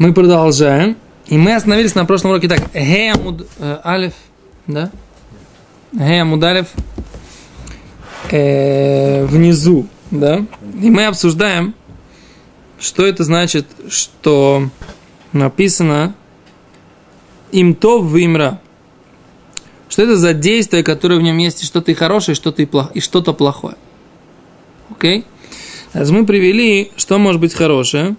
Мы продолжаем. И мы остановились на прошлом уроке так. Геамуд э, Алиф, да? Геамуд Алиф э, внизу, да? И мы обсуждаем, что это значит, что написано им то в имра. Что это за действие, которое в нем есть и что-то хорошее, и что-то и, плохо, и что-то плохое. Окей? Okay? Мы привели, что может быть хорошее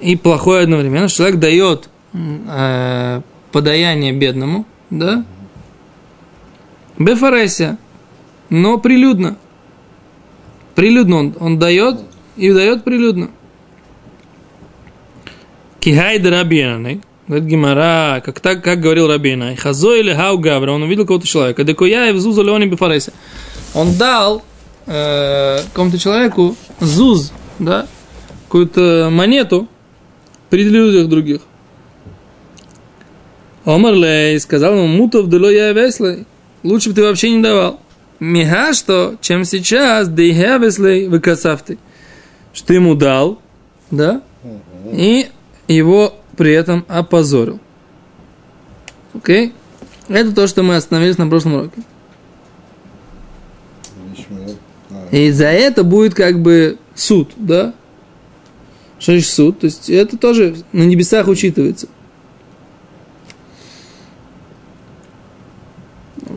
и плохое одновременно. Человек дает э, подаяние бедному, да? Бефаресия, но прилюдно. Прилюдно он, он дает и дает прилюдно. Кихай рабианы, говорит Гимара, как, так, как говорил Рабина, хазо или хау гавра, он увидел кого-то человека, декуя и взуза леони бифареса. Он дал э, какому-то человеку зуз, да, какую-то монету при людях других. Омар Лей сказал ему, мутов дело я веслей, лучше бы ты вообще не давал. Миха что, чем сейчас, да и веслей выкасавты, что ты ему дал, да, и его при этом опозорил. Окей? Это то, что мы остановились на прошлом уроке. И за это будет как бы суд, да? Значит суд? То есть это тоже на небесах учитывается.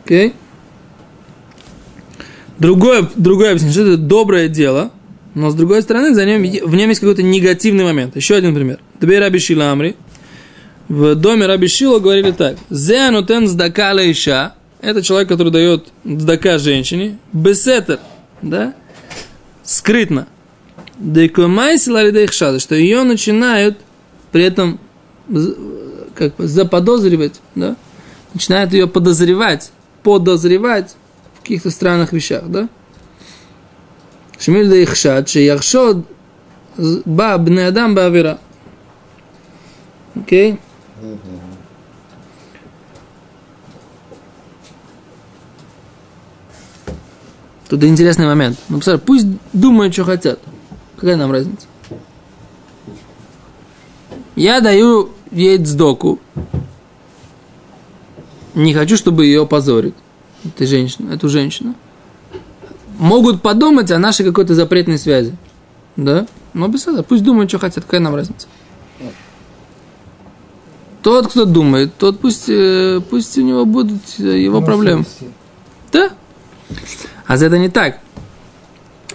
Окей? Другое, другое объяснение, что это доброе дело – но с другой стороны, за ним, в нем есть какой-то негативный момент. Еще один пример. Две Раби Шила Амри. В доме Раби Шила говорили так. Зеанутен сдака лейша. Это человек, который дает сдака женщине. Бесетер. Да? Скрытно что ее начинают при этом как бы заподозривать, да? начинают ее подозревать, подозревать в каких-то странных вещах, да? Шмиль да ихшад, ши яхшод ба бне адам ба. Окей? Тут интересный момент. Ну, пусть думают, что хотят. Какая нам разница? Я даю ей сдоку. Не хочу, чтобы ее позорить. Эту женщину, эту женщину могут подумать о нашей какой-то запретной связи. Да? Но без этого, пусть думают, что хотят, какая нам разница. Тот, кто думает, тот пусть, э, пусть у него будут э, его проблемы. Да? А это не так.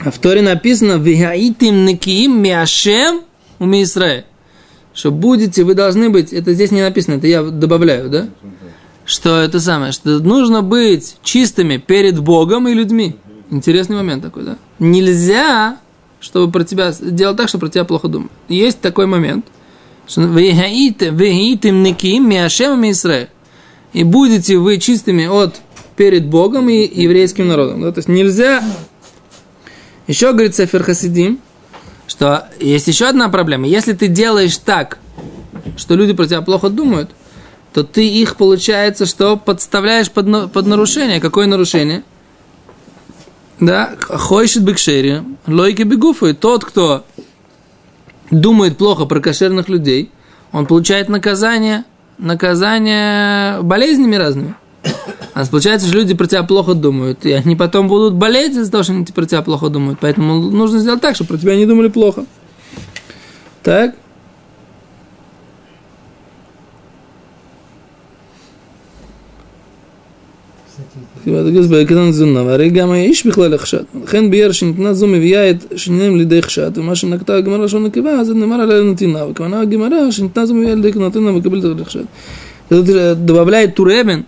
В Торе написано «Вигаитим накиим миашем у Израиль». Что будете, вы должны быть, это здесь не написано, это я добавляю, да? Что это самое, что нужно быть чистыми перед Богом и людьми. Интересный момент такой, да? Нельзя, чтобы про тебя делать так, чтобы про тебя плохо думать. Есть такой момент, что вегитим неким миашем Израиль. И будете вы чистыми от перед Богом и еврейским народом. Да? То есть нельзя... Еще говорит Сефер Хасидим, что есть еще одна проблема. Если ты делаешь так, что люди про тебя плохо думают, то ты их, получается, что подставляешь под, под нарушение. Какое нарушение? да, хойшит бекшери, лойки бегуфы. Тот, кто думает плохо про кошерных людей, он получает наказание, наказание болезнями разными. А получается, что люди про тебя плохо думают, и они потом будут болеть из-за того, что они про тебя плохо думают. Поэтому нужно сделать так, чтобы про тебя не думали плохо. Так? הגז בקטן תזונה, והרי גם האיש בכלל יחשד. לכן ביאר שניתנה זו מביאה את שניהם לידי חשד, ומה שנקטה הגמרא לשון נקבה, אז נאמר עליה נתינה, וכוונה הגמרא שניתנה זו מביאה לידי נתינה ומקבלת על חשד. Добавляет Туребен,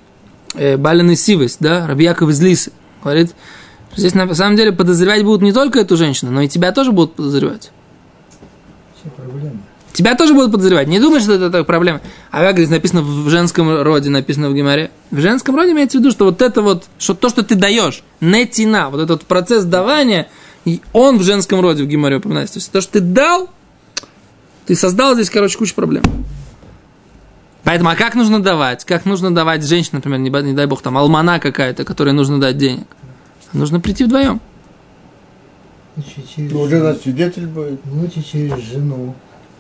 Балин Сивес, да, Рабьяков из Лисы, говорит, здесь на самом деле подозревать будут не только эту женщину, но и тебя тоже будут подозревать. Тебя тоже будут подозревать. Не думай, что это такая проблема. А как здесь написано в женском роде, написано в Гимаре? В женском роде имеется в виду, что вот это вот, что то, что ты даешь, нетина, вот этот процесс давания, он в женском роде в Гимаре упоминается. То есть то, что ты дал, ты создал здесь, короче, кучу проблем. Поэтому, а как нужно давать? Как нужно давать женщине, например, не, не дай бог, там, алмана какая-то, которой нужно дать денег? Нужно прийти вдвоем. Через, Ну, уже нас свидетель будет. лучше через жену.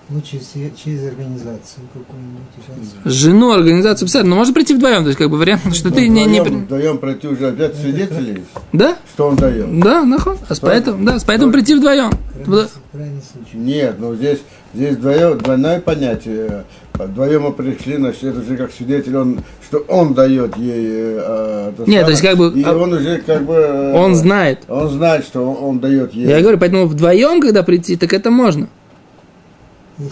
Лучше се- через организацию какую-нибудь. сейчас. Жену, организацию писать, но можно прийти вдвоем, то есть как бы вариант, что ты не... не... Вдвоем пройти уже опять свидетелей, Да? что он дает. Да, нахуй. А с поэтому, да, с поэтому прийти вдвоем. Крайний, крайний случай. Нет, ну здесь, здесь вдвоем, двойное понятие. Вдвоем мы пришли, значит, это же как свидетель, он, что он дает ей... э, Нет, то самое, есть как бы, И а- он уже как бы... э, Он знает. Он знает, что он, он дает ей. Я говорю, поэтому вдвоем, когда прийти, так это можно.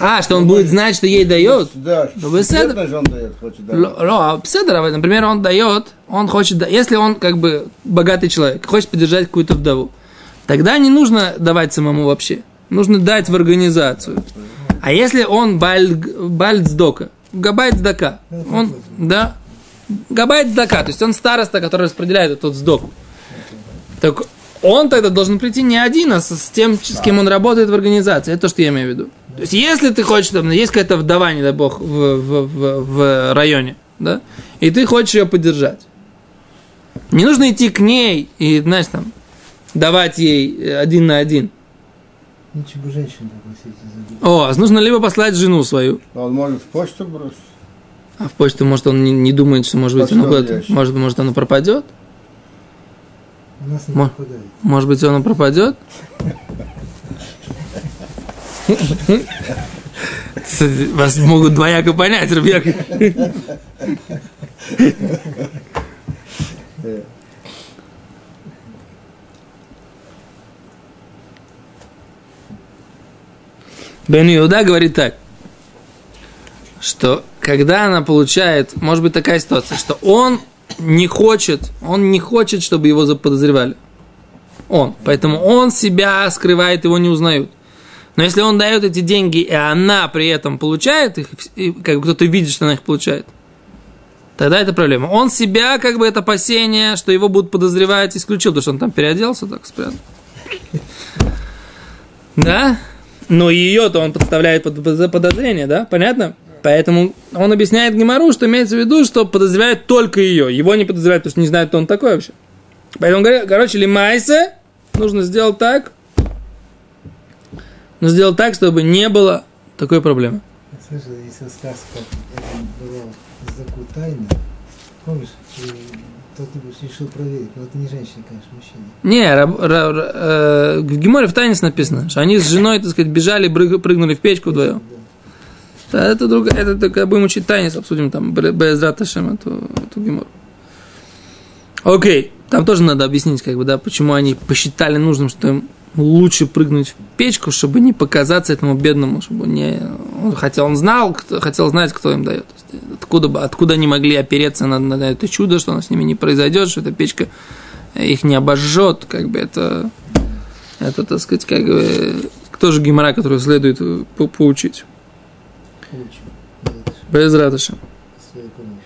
А, что он будет знать, что ей дает. Да, Ну, седр- секретно же он дает, хочет дать. Ло- ло, а например, он дает, он хочет, если он как бы богатый человек, хочет поддержать какую-то вдову, тогда не нужно давать самому вообще. Нужно дать в организацию. А если он габайт сдака, он, да, габайт сдака, то есть он староста, который распределяет этот сдок. Так он тогда должен прийти не один, а с тем, с кем он работает в организации. Это то, что я имею в виду. То есть, если ты хочешь, там, есть какая-то вдова, не дай бог, в, в, в, в районе, да, и ты хочешь ее поддержать. Не нужно идти к ней и, знаешь, там, давать ей э, один на один. Лучше бы женщину пригласить и забыть. О, нужно либо послать жену свою, Он может в почту бросить. а в почту, может, он не, не думает, что, может быть, Почтовый оно куда-то, может, может, оно пропадет. У нас не Мо-. Может быть, оно пропадет? Вас могут двояко понять, ребят. Бен Иуда говорит так, что когда она получает, может быть такая ситуация, что он не хочет, он не хочет, чтобы его заподозревали. Он. Поэтому он себя скрывает, его не узнают. Но если он дает эти деньги, и она при этом получает их, и как кто-то видит, что она их получает, тогда это проблема. Он себя, как бы это опасение, что его будут подозревать, исключил, потому что он там переоделся, так спрятал. Да? Но ее-то он подставляет под под подозрение, да? Понятно? Поэтому он объясняет Гемору, что имеется в виду, что подозревают только ее. Его не подозревают, потому что не знают, кто он такой вообще. Поэтому, короче, лимайсе нужно сделать так, нужно сделать так, чтобы не было такой проблемы. Я слышал, если сказка это была такую тайну, помнишь, кто-нибудь решил проверить, но это не женщина, конечно, мужчина. Не, раб- ра- ра- э, в Геморе в Танис написано, что они с женой, так сказать, бежали, брыг- прыгнули в печку вдвоем. Да, это другая, это только будем учить Танис, обсудим там Безрат Ашем, эту, эту Гемору. Окей, там тоже надо объяснить, как бы, да, почему они посчитали нужным, что им лучше прыгнуть в печку, чтобы не показаться этому бедному, чтобы не... Он, хотя он знал, кто, хотел знать, кто им дает. Откуда, откуда они могли опереться на, на это чудо, что оно с ними не произойдет, что эта печка их не обожжет, как бы это, это, так сказать, как бы, тоже гемора, которую следует по- поучить. Без радости. Своей помощью.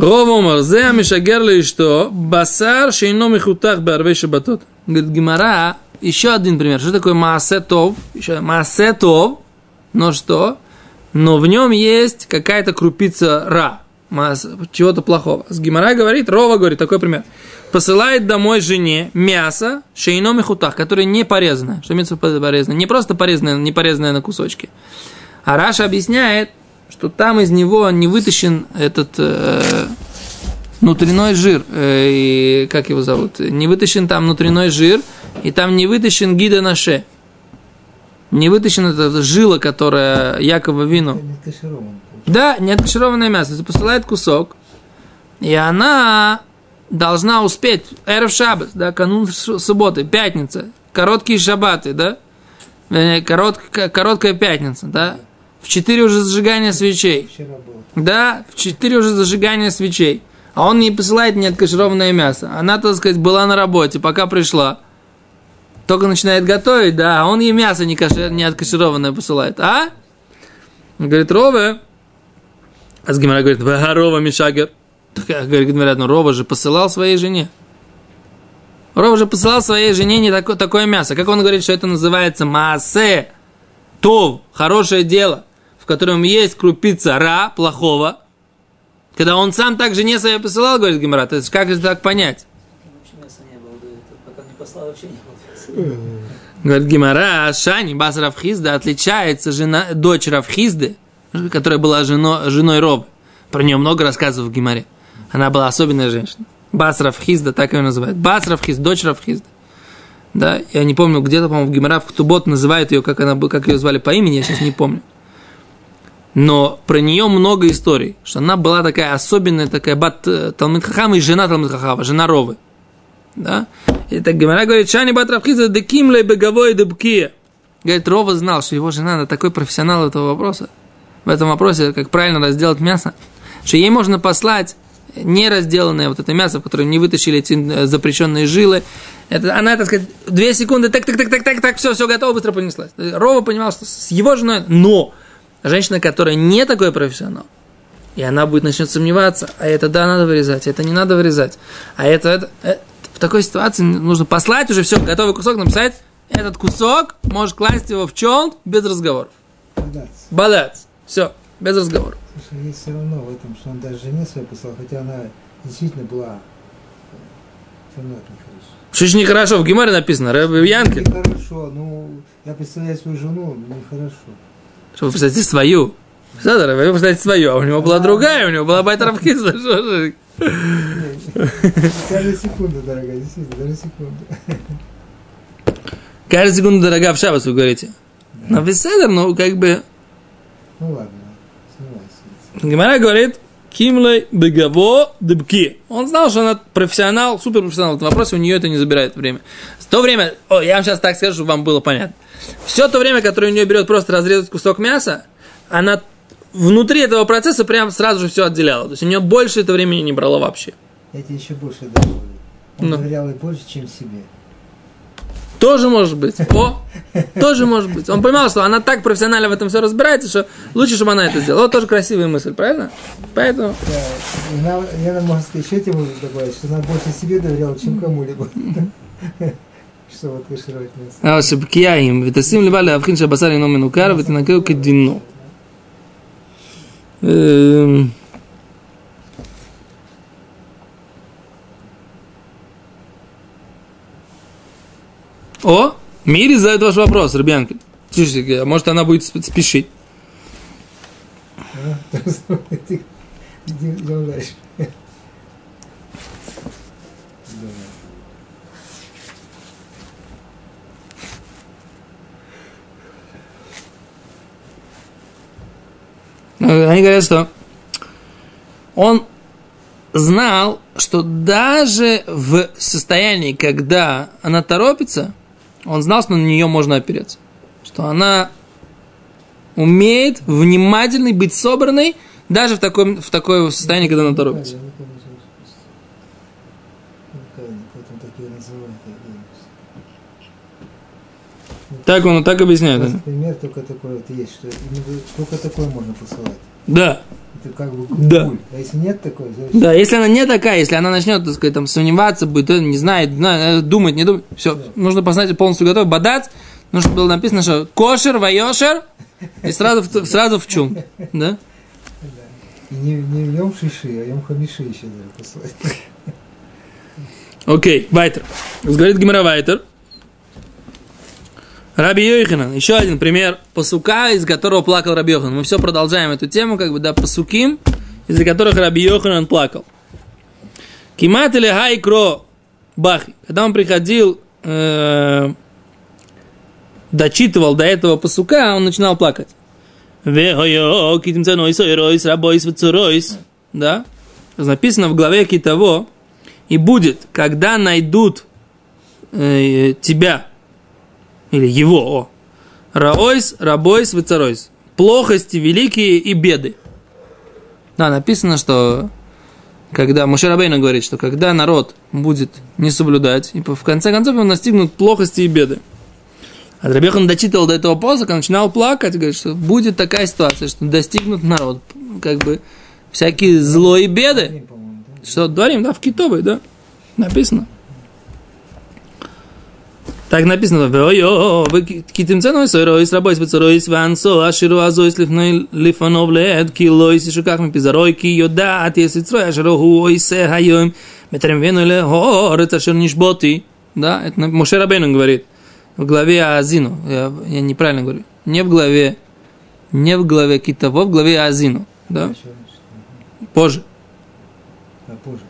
Ров омар, зе амишагер лишто, басар шейно михутах барвей шабатот. Говорит, Гимара, еще один пример. Что такое маасетов? Еще маасетов, но ну что? Но в нем есть какая-то крупица ра, чего-то плохого. С Гимара говорит, Рова говорит, такой пример. Посылает домой жене мясо шейно михутах, которое не порезанное, Что имеется в виду? Не просто порезанное, не порезанное на кусочки. А Раша объясняет, что там из него не вытащен этот э, внутренной жир, э, и как его зовут, не вытащен там внутренной жир, и там не вытащен гида наше, не вытащен эта жила, которая Якова вину. Да, не откашированное мясо. Посылает кусок, и она должна успеть, эрф шаббат, да, канун субботы, пятница, короткие шаббаты, да, Вернее, коротк- короткая пятница, да, в 4 уже зажигание свечей. Да, в 4 уже зажигание свечей. А он не посылает неоткашированное мясо. Она, так сказать, была на работе, пока пришла. Только начинает готовить, да, а он ей мясо не, кашер, не откашированное посылает. А? Говорит, Рове. А с Гимара говорит, «Ва, Рова Мишагер. Говорит, говорят, ну Рова же посылал своей жене. Рова же посылал своей жене не такое, такое мясо. Как он говорит, что это называется маасе, тов, хорошее дело, котором есть крупица ра, плохого, когда он сам так жене своей посылал, говорит Гимара, то есть как же так понять? Не не не. Говорит Гимара, Шани, Бас Равхизда отличается жена, дочь Равхизды, которая была жено, женой Роб. Про нее много рассказывов в Гимаре. Она была особенная женщина. Бас Равхизда, так ее называют. Бас Равхизда, дочь Равхизда. Да, я не помню, где-то, по-моему, в Гимара в Ктубот называют ее, как, она, как ее звали по имени, я сейчас не помню. Но про нее много историй, что она была такая особенная, такая бат э, Талмит Хахама и жена Талмит Хахама, жена Ровы. Да? И так Гимара говорит, Шани бат Равхиза декимлей беговой дебкия. Говорит, Рова знал, что его жена, она такой профессионал этого вопроса, в этом вопросе, как правильно разделать мясо, что ей можно послать не разделанное вот это мясо, в которое не вытащили эти э, запрещенные жилы. Это, она, так сказать, две секунды, так, так, так, так, так, так, все, все готово, быстро понеслась. Рова понимал, что с его женой, но женщина, которая не такой профессионал, и она будет начнет сомневаться, а это да, надо вырезать, это не надо вырезать, а это, это, это в такой ситуации нужно послать уже все, готовый кусок, написать, этот кусок можешь класть его в чем без разговоров. Бадац. Все, без разговоров. Слушай, есть все равно в этом, что он даже жене своей послал, хотя она действительно была все равно это нехорошо. Что ж нехорошо, в Гимаре написано, Рэбби Янкель. Нехорошо, ну, я представляю свою жену, но нехорошо. Что вы представляете свою? Садор, вы представляете свою, а у него была другая, у него была Байтаравкиса. Что же? Каждая секунда, дорогая, действительно, даже секунда. Каждая секунда дорога в шабас, вы говорите. Но вы Седер, ну, как бы... Ну ладно. Гимара говорит, Кимлей бегаво дебки. Он знал, что она профессионал, суперпрофессионал в этом вопросе, у нее это не забирает время. В то время, о, я вам сейчас так скажу, чтобы вам было понятно. Все то время, которое у нее берет просто разрезать кусок мяса, она внутри этого процесса прям сразу же все отделяла. То есть у нее больше это времени не брала вообще. Я тебе еще больше добавлю. Он Ну. доверял ей больше, чем себе. Тоже может быть. О, тоже может быть. Он понимал, что она так профессионально в этом все разбирается, что лучше, чтобы она это сделала. Вот тоже красивая мысль, правильно? Поэтому... Да, она, я нам можно сказать, еще эти мысли добавить, что она больше себе доверяла, чем кому-либо. Что вот кашировать мясо. А, шепкия им. Витасим левали авхин шабасар ино менукар, ветинакеу кедино. Эм, О, Мири задает ваш вопрос, Ребянка. Слушайте, а может она будет сп- спешить? Ну, Они говорят, что он знал, что даже в состоянии, когда она торопится, он знал, что на нее можно опереться. Что она умеет внимательной быть собранной даже в таком, в такое состоянии, когда она торопится. Ну. Так он так объясняет. Пример только такой вот есть, что только такое можно посылать. Да. Это как бы Да. А если нет такой, значит, Да, если она не такая, если она начнет, так сказать, там, сомневаться, будет, не знает, э, думать, не думать, все, нужно познать полностью готов, бадать, ну, чтобы было написано, что кошер, вайошер, и сразу, в- сразу в чум, да? и не, не в нем шиши, а в нем хамиши еще даже послать. Окей, Вайтер. Говорит Гимара Вайтер. Раби Йоханан. Еще один пример пасука, из которого плакал Раби Йоханан. Мы все продолжаем эту тему, как бы, да, пасуким, из-за которых Раби Йоханан плакал. Кимат или хайкро бахи. Когда он приходил, э, дочитывал до этого пасука, он начинал плакать. Да? Написано в главе Китово, и будет, когда найдут э, тебя, или его, о, раойс, рабойс, вецаройс, плохости великие и беды. Да, написано, что когда Мушарабейна говорит, что когда народ будет не соблюдать, и в конце концов его настигнут плохости и беды. А Рабехан дочитывал до этого посока, начинал плакать, говорит, что будет такая ситуация, что достигнут народ, как бы, всякие зло и беды. Что дворим, да, в Китовой, да, написано. Так написано, «Веойо, китимценой сойройс, рабойс бецаройс, вансо, аширу азойс лифной лифанов лед, ки лойс, и шуках мипизарой, ки йодат, если црой, аширу ху ойсе хайоим, метрем вену ле хорец, ашир нишботи». Да, это Моше Рабейну говорит. в главе Азину. Я, я неправильно говорю. Не в главе, не в главе Китово, в главе Азину. Да? Позже. А позже,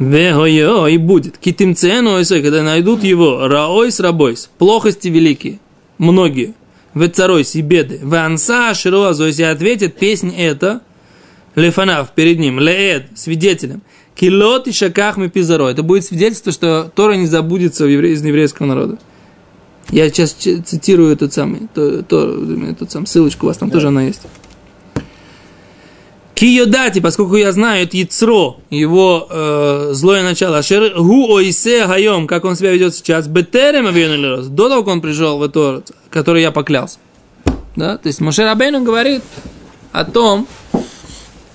Вегойо и будет. Китим цену, когда найдут его, раойс рабойс, плохости великие, многие, в царойс и беды, в анса широазо, если ответит песнь это, лефанав перед ним, леэд, свидетелем, килот и шаках мы пизаро. Это будет свидетельство, что Тора не забудется из еврейского народа. Я сейчас цитирую этот самый, то, то, этот сам, ссылочку у вас там тоже она есть. Киодати, поскольку я знаю это Яцро, его э, злое начало, Ашер гу ойсе хайом, как он себя ведет сейчас, бетерем авион до того, как он пришел в эту, который я поклялся. Да? То есть Моше Рабейну говорит о том,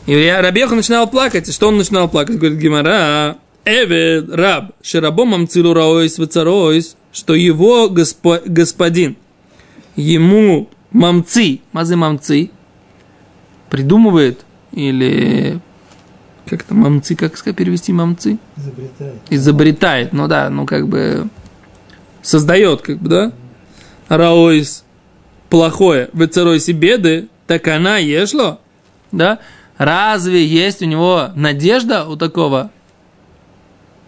и Рабеха начинал плакать, и что он начинал плакать? Говорит Гимара, Эвед, раб, шерабом амцилу раойс вецаройс, что его госпо, господин, ему мамцы, мазы мамцы, придумывает или как это мамцы, как сказать, перевести мамцы? Изобретает. Изобретает, ну да, ну как бы создает, как бы, да? Раойс плохое, вецаройси беды, так она ешло, да? Разве есть у него надежда у такого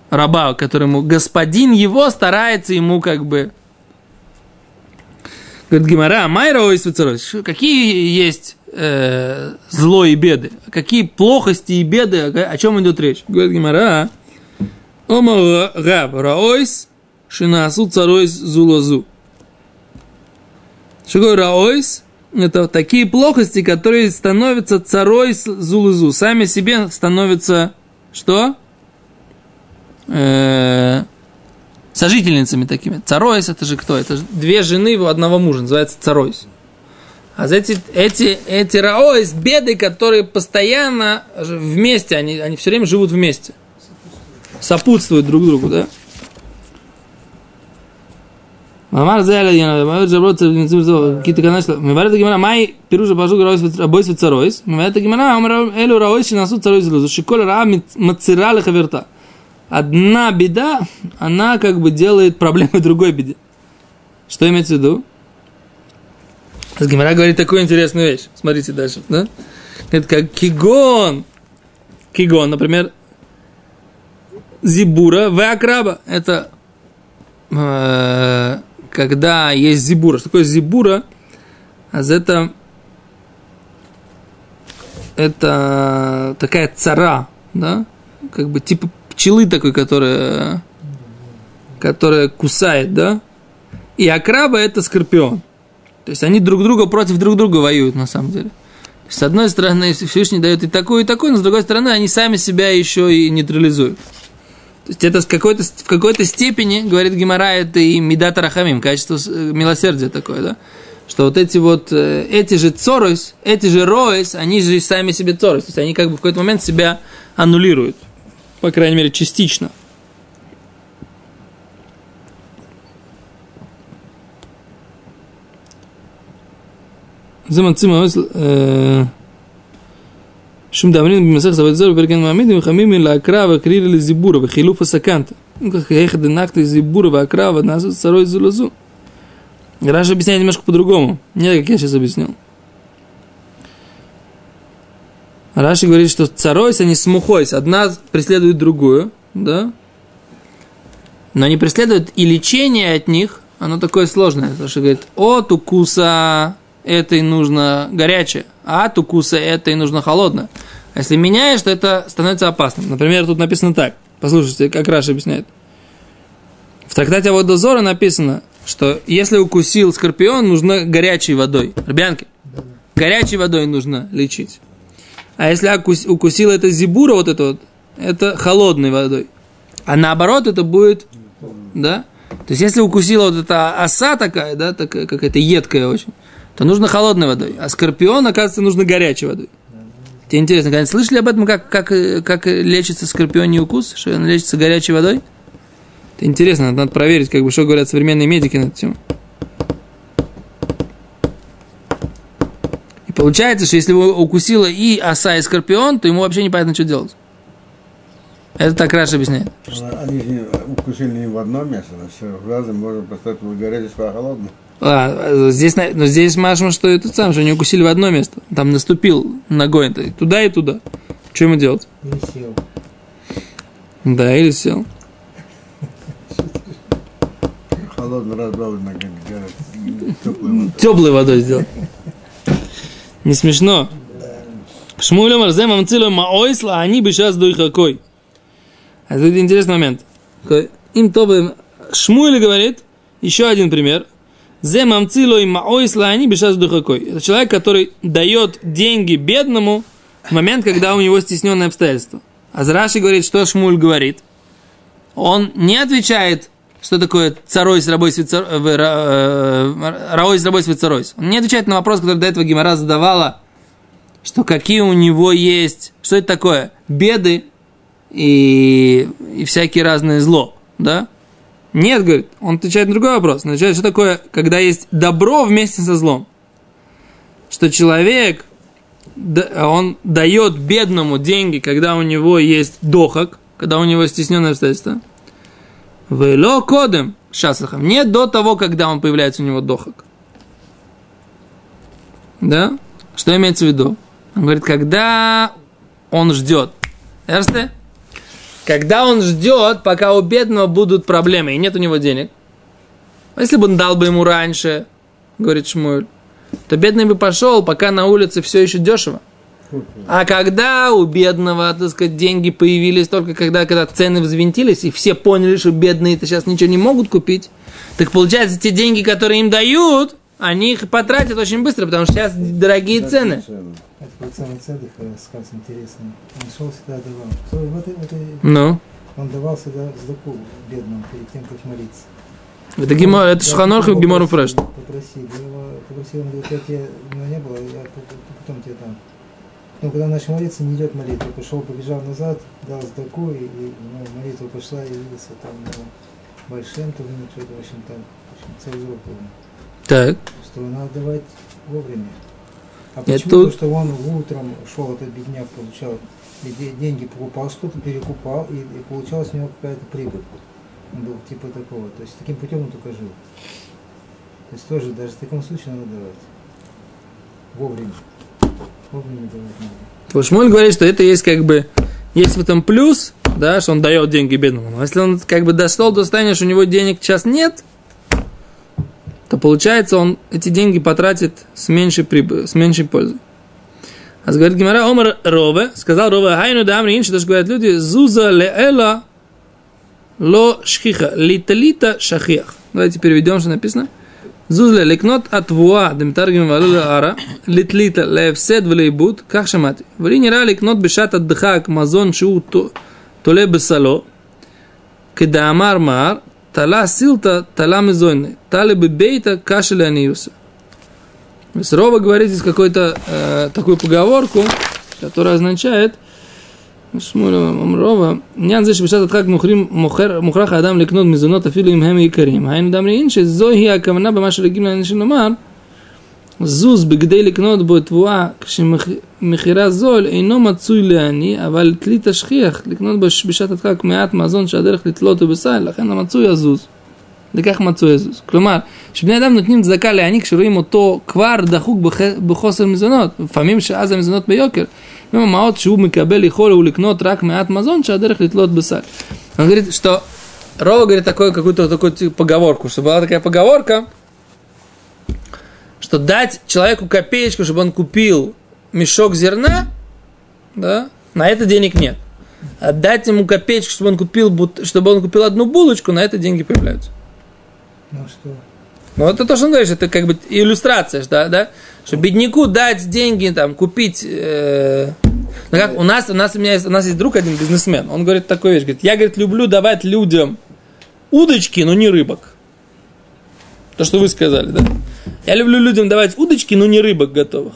раба, которому господин его старается ему как бы Говорит Гимара, майра ойс вецаройс. Шо- Какие есть э, зло и беды? Какие плохости и беды? О чем идет речь? Говорит Гимара, Ома раб раойс шинасу царойс зулозу. Такое раойс? Это такие плохости, которые становятся царой зулузу. Сами себе становятся что? Э, сожительницами такими. Царойс это же кто? Это же две жены у одного мужа, называется царойс. А эти, эти, эти раойс, беды, которые постоянно вместе, они, они все время живут вместе. Сопутствуют друг другу, да? Мамар зяля, я мамар жаброт, какие-то канашла. Мы варят гимара, май пируша бажу раойс рабойс царойс. Мы варят гимара, омар элю раойс, шинасу царойс лузу. Шиколь ра мацира лехаверта. Одна беда, она как бы делает проблемы другой беде. Что имеется в виду? Гимара говорит такую интересную вещь. Смотрите дальше, да? Это как кигон. Кигон, например, зибура в акраба. Это э, когда есть зибура. Что такое зибура? А это это такая цара, да? Как бы типа пчелы такой, которая, которая кусает, да? И акраба это скорпион. То есть они друг друга против друг друга воюют на самом деле. С одной стороны, Всевышний дает и такой, и такой, но с другой стороны, они сами себя еще и нейтрализуют. То есть это с какой-то, в какой-то степени, говорит Гимара, это и Медат Рахамим, качество э, милосердия такое, да? Что вот эти вот, э, эти же цоройс, эти же роис, они же сами себе цоройс. То есть они как бы в какой-то момент себя аннулируют. По крайней мере, частично. Заманцы Мамес Шум Дамрин Бимасах Завадзор Берген Мамид Хамим Лакрава Крили Зибура Хилуфа Саканта. Ну как ехать нахты Зибура Вакрава нас второй Зулазу. Раньше объясняли немножко по-другому. Не как я сейчас объяснил. Раши говорит, что царойс, не смухойся, Одна преследует другую, да? Но они преследуют, и лечение от них, оно такое сложное. Раши говорит, от укуса этой нужно горячее, а от укуса этой нужно холодное. А если меняешь, то это становится опасным. Например, тут написано так. Послушайте, как Раша объясняет. В трактате Водозора написано, что если укусил скорпион, нужно горячей водой. Ребянки, горячей водой нужно лечить. А если укусил это зибура, вот это вот, это холодной водой. А наоборот, это будет, да? То есть, если укусила вот эта оса такая, да, такая, какая-то едкая очень, то нужно холодной водой. А скорпион, оказывается, нужно горячей водой. Тебе интересно, когда слышали об этом, как, как, как лечится скорпионий укус, что он лечится горячей водой? Это интересно, надо, проверить, как бы, что говорят современные медики на эту тему. И получается, что если его укусила и оса, и скорпион, то ему вообще непонятно, что делать. Это так Раш объясняет. Они укусили не в одно место, все разом можно поставить горячее, спа холодно. А, здесь, но здесь Машма, что это сам, что они укусили в одно место. Там наступил ногой туда и туда. Что ему делать? Или сел. Да, или сел. Холодно разбавлено на горячее, теплый Теплой водой сделал. Не смешно. Шмулем Арзем Амцилу Маойсла, они бы сейчас дуй какой. А тут интересный момент. Им то бы... Шмуэль говорит, еще один пример. Зем Амцилу и бы сейчас дуй какой. Это человек, который дает деньги бедному в момент, когда у него стесненные обстоятельства. А Зраши говорит, что Шмуль говорит. Он не отвечает, что такое царойс, рабой, свицар... э, ра- э, раойс, рабой, свицаройс. Он не отвечает на вопрос, который до этого Гимара задавала, что какие у него есть, что это такое, беды и, и всякие разные зло, да? Нет, говорит, он отвечает на другой вопрос. Он отвечает, что такое, когда есть добро вместе со злом. Что человек, он дает бедному деньги, когда у него есть дохок, когда у него стесненное обстоятельство. Вело кодем шасахам. Не до того, когда он появляется у него дохок. Да? Что имеется в виду? Он говорит, когда он ждет. Эрсте? Когда он ждет, пока у бедного будут проблемы, и нет у него денег. А если бы он дал бы ему раньше, говорит Шмуэль, то бедный бы пошел, пока на улице все еще дешево. А когда у бедного, так сказать, деньги появились только когда, когда цены взвинтились, и все поняли, что бедные-то сейчас ничего не могут купить, так получается, те деньги, которые им дают, они их потратят очень быстро, потому что сейчас дорогие цены. Это пацан Цедых рассказ интересный. Он шел всегда давал. То есть Вот, это- Ну, он давал всегда сдаку бедным перед тем, как молиться. это, гемор, это Шуханорх и Гемор Фреш. Его попросил, он говорит, я тебе, у меня не было, я потом тебе дам. Но когда начал молиться, не идет молитва. Пошел, побежал назад, дал сдаку, и, и ну, молитва пошла, и явился там ну, большим, то ну, что-то, в общем, там, в общем, целый урок был. Так, Что надо давать вовремя. А почему? тут- Потому что он утром шел, этот бедняк получал, деньги покупал, что-то перекупал, и, и получалась у него какая-то прибыль. Он был типа такого. То есть таким путем он только жил. То есть тоже даже в таком случае надо давать. Вовремя. Вовремя давать надо. Вот Шмуль говорит, что это есть как бы, есть в этом плюс, да, что он дает деньги бедному. Но если он как бы дошел до состояния, что у него денег сейчас нет, то получается он эти деньги потратит с меньшей, прибы, с меньшей пользой. А говорит Гимара, Омар Рове, сказал Рове, хайну да амри инши, то говорят люди, зуза ле ло шхиха, Литлита Шахиах. Давайте переведем, что написано. Зузле лекнот атвуа демтаргим валула ара, литлита левсед влейбут, как шамати. Вли нера лекнот бешат отдыхак мазон то толе бесало, кедамар маар, Тала силта, тала мизойны. Тали бы бейта, кашеля аниюса. Рова говорит здесь какую-то э, такую поговорку, которая означает, Рова, нян зэш бешат как мухрим мухер мухрах адам лекнот мизунот афилу им хэм икарим. Хайн дамри инши, зоги акамна бамаша легим на инши номар, זוז בכדי לקנות בו תבואה כשמחירה זול אינו מצוי לעני, אבל כלי תשכיח לקנות בש- בשעת הדחק מעט מזון שהדרך לתלות הוא בסל, לכן המצוי יזוז. לכך מצוי יזוז. כלומר, שבני אדם נותנים צדקה לעני כשרואים אותו כבר דחוק בח- בחוסר מזונות, לפעמים שאז המזונות ביוקר. אם המעות שהוא מקבל יכול הוא לקנות רק מעט מזון שהדרך לתלות בסל. Он говорит, что Рова говорит такую какую-то такую типа поговорку, что была такая поговорка, что дать человеку копеечку, чтобы он купил мешок зерна, да, на это денег нет. А дать ему копеечку, чтобы он купил, чтобы он купил одну булочку, на это деньги появляются. Ну что? Ну, это то, что он говорит, это как бы иллюстрация, да, да? Что бедняку дать деньги, там, купить... э, ну, как у нас, у нас, у меня есть, у нас есть друг один бизнесмен, он говорит такую вещь, говорит, я, говорит, люблю давать людям удочки, но не рыбок. То, что вы сказали, да? Я люблю людям давать удочки, но не рыбок готовых.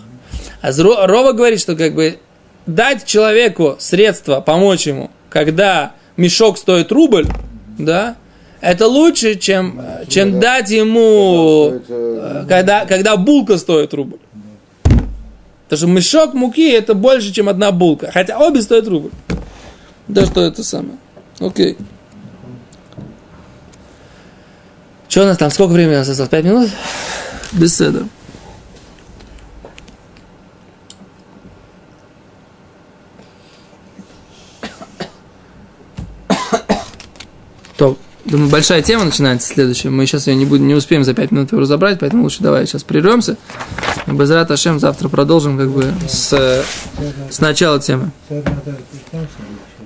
А Рова говорит, что как бы дать человеку средства, помочь ему, когда мешок стоит рубль, да, это лучше, чем, э, чем дать ему, э, когда, когда булка стоит рубль. Потому что мешок муки это больше, чем одна булка. Хотя обе стоят рубль. Да что это самое. Окей. Что у нас там? Сколько времени у нас осталось? Пять минут? Беседа. То, думаю, большая тема начинается следующая. Мы сейчас ее не, будем, не успеем за пять минут ее разобрать, поэтому лучше давай сейчас прервемся. И Ашем завтра продолжим как бы с, с начала темы.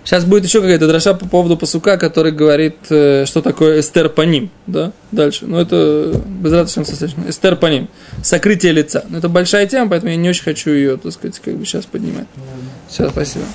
Сейчас будет еще какая-то дроша по поводу пасука, который говорит, э, что такое эстер по ним. Да? Дальше. Ну, это безраточно достаточно. Эстер по ним. Сокрытие лица. Но это большая тема, поэтому я не очень хочу ее, так сказать, как бы сейчас поднимать. Все, спасибо.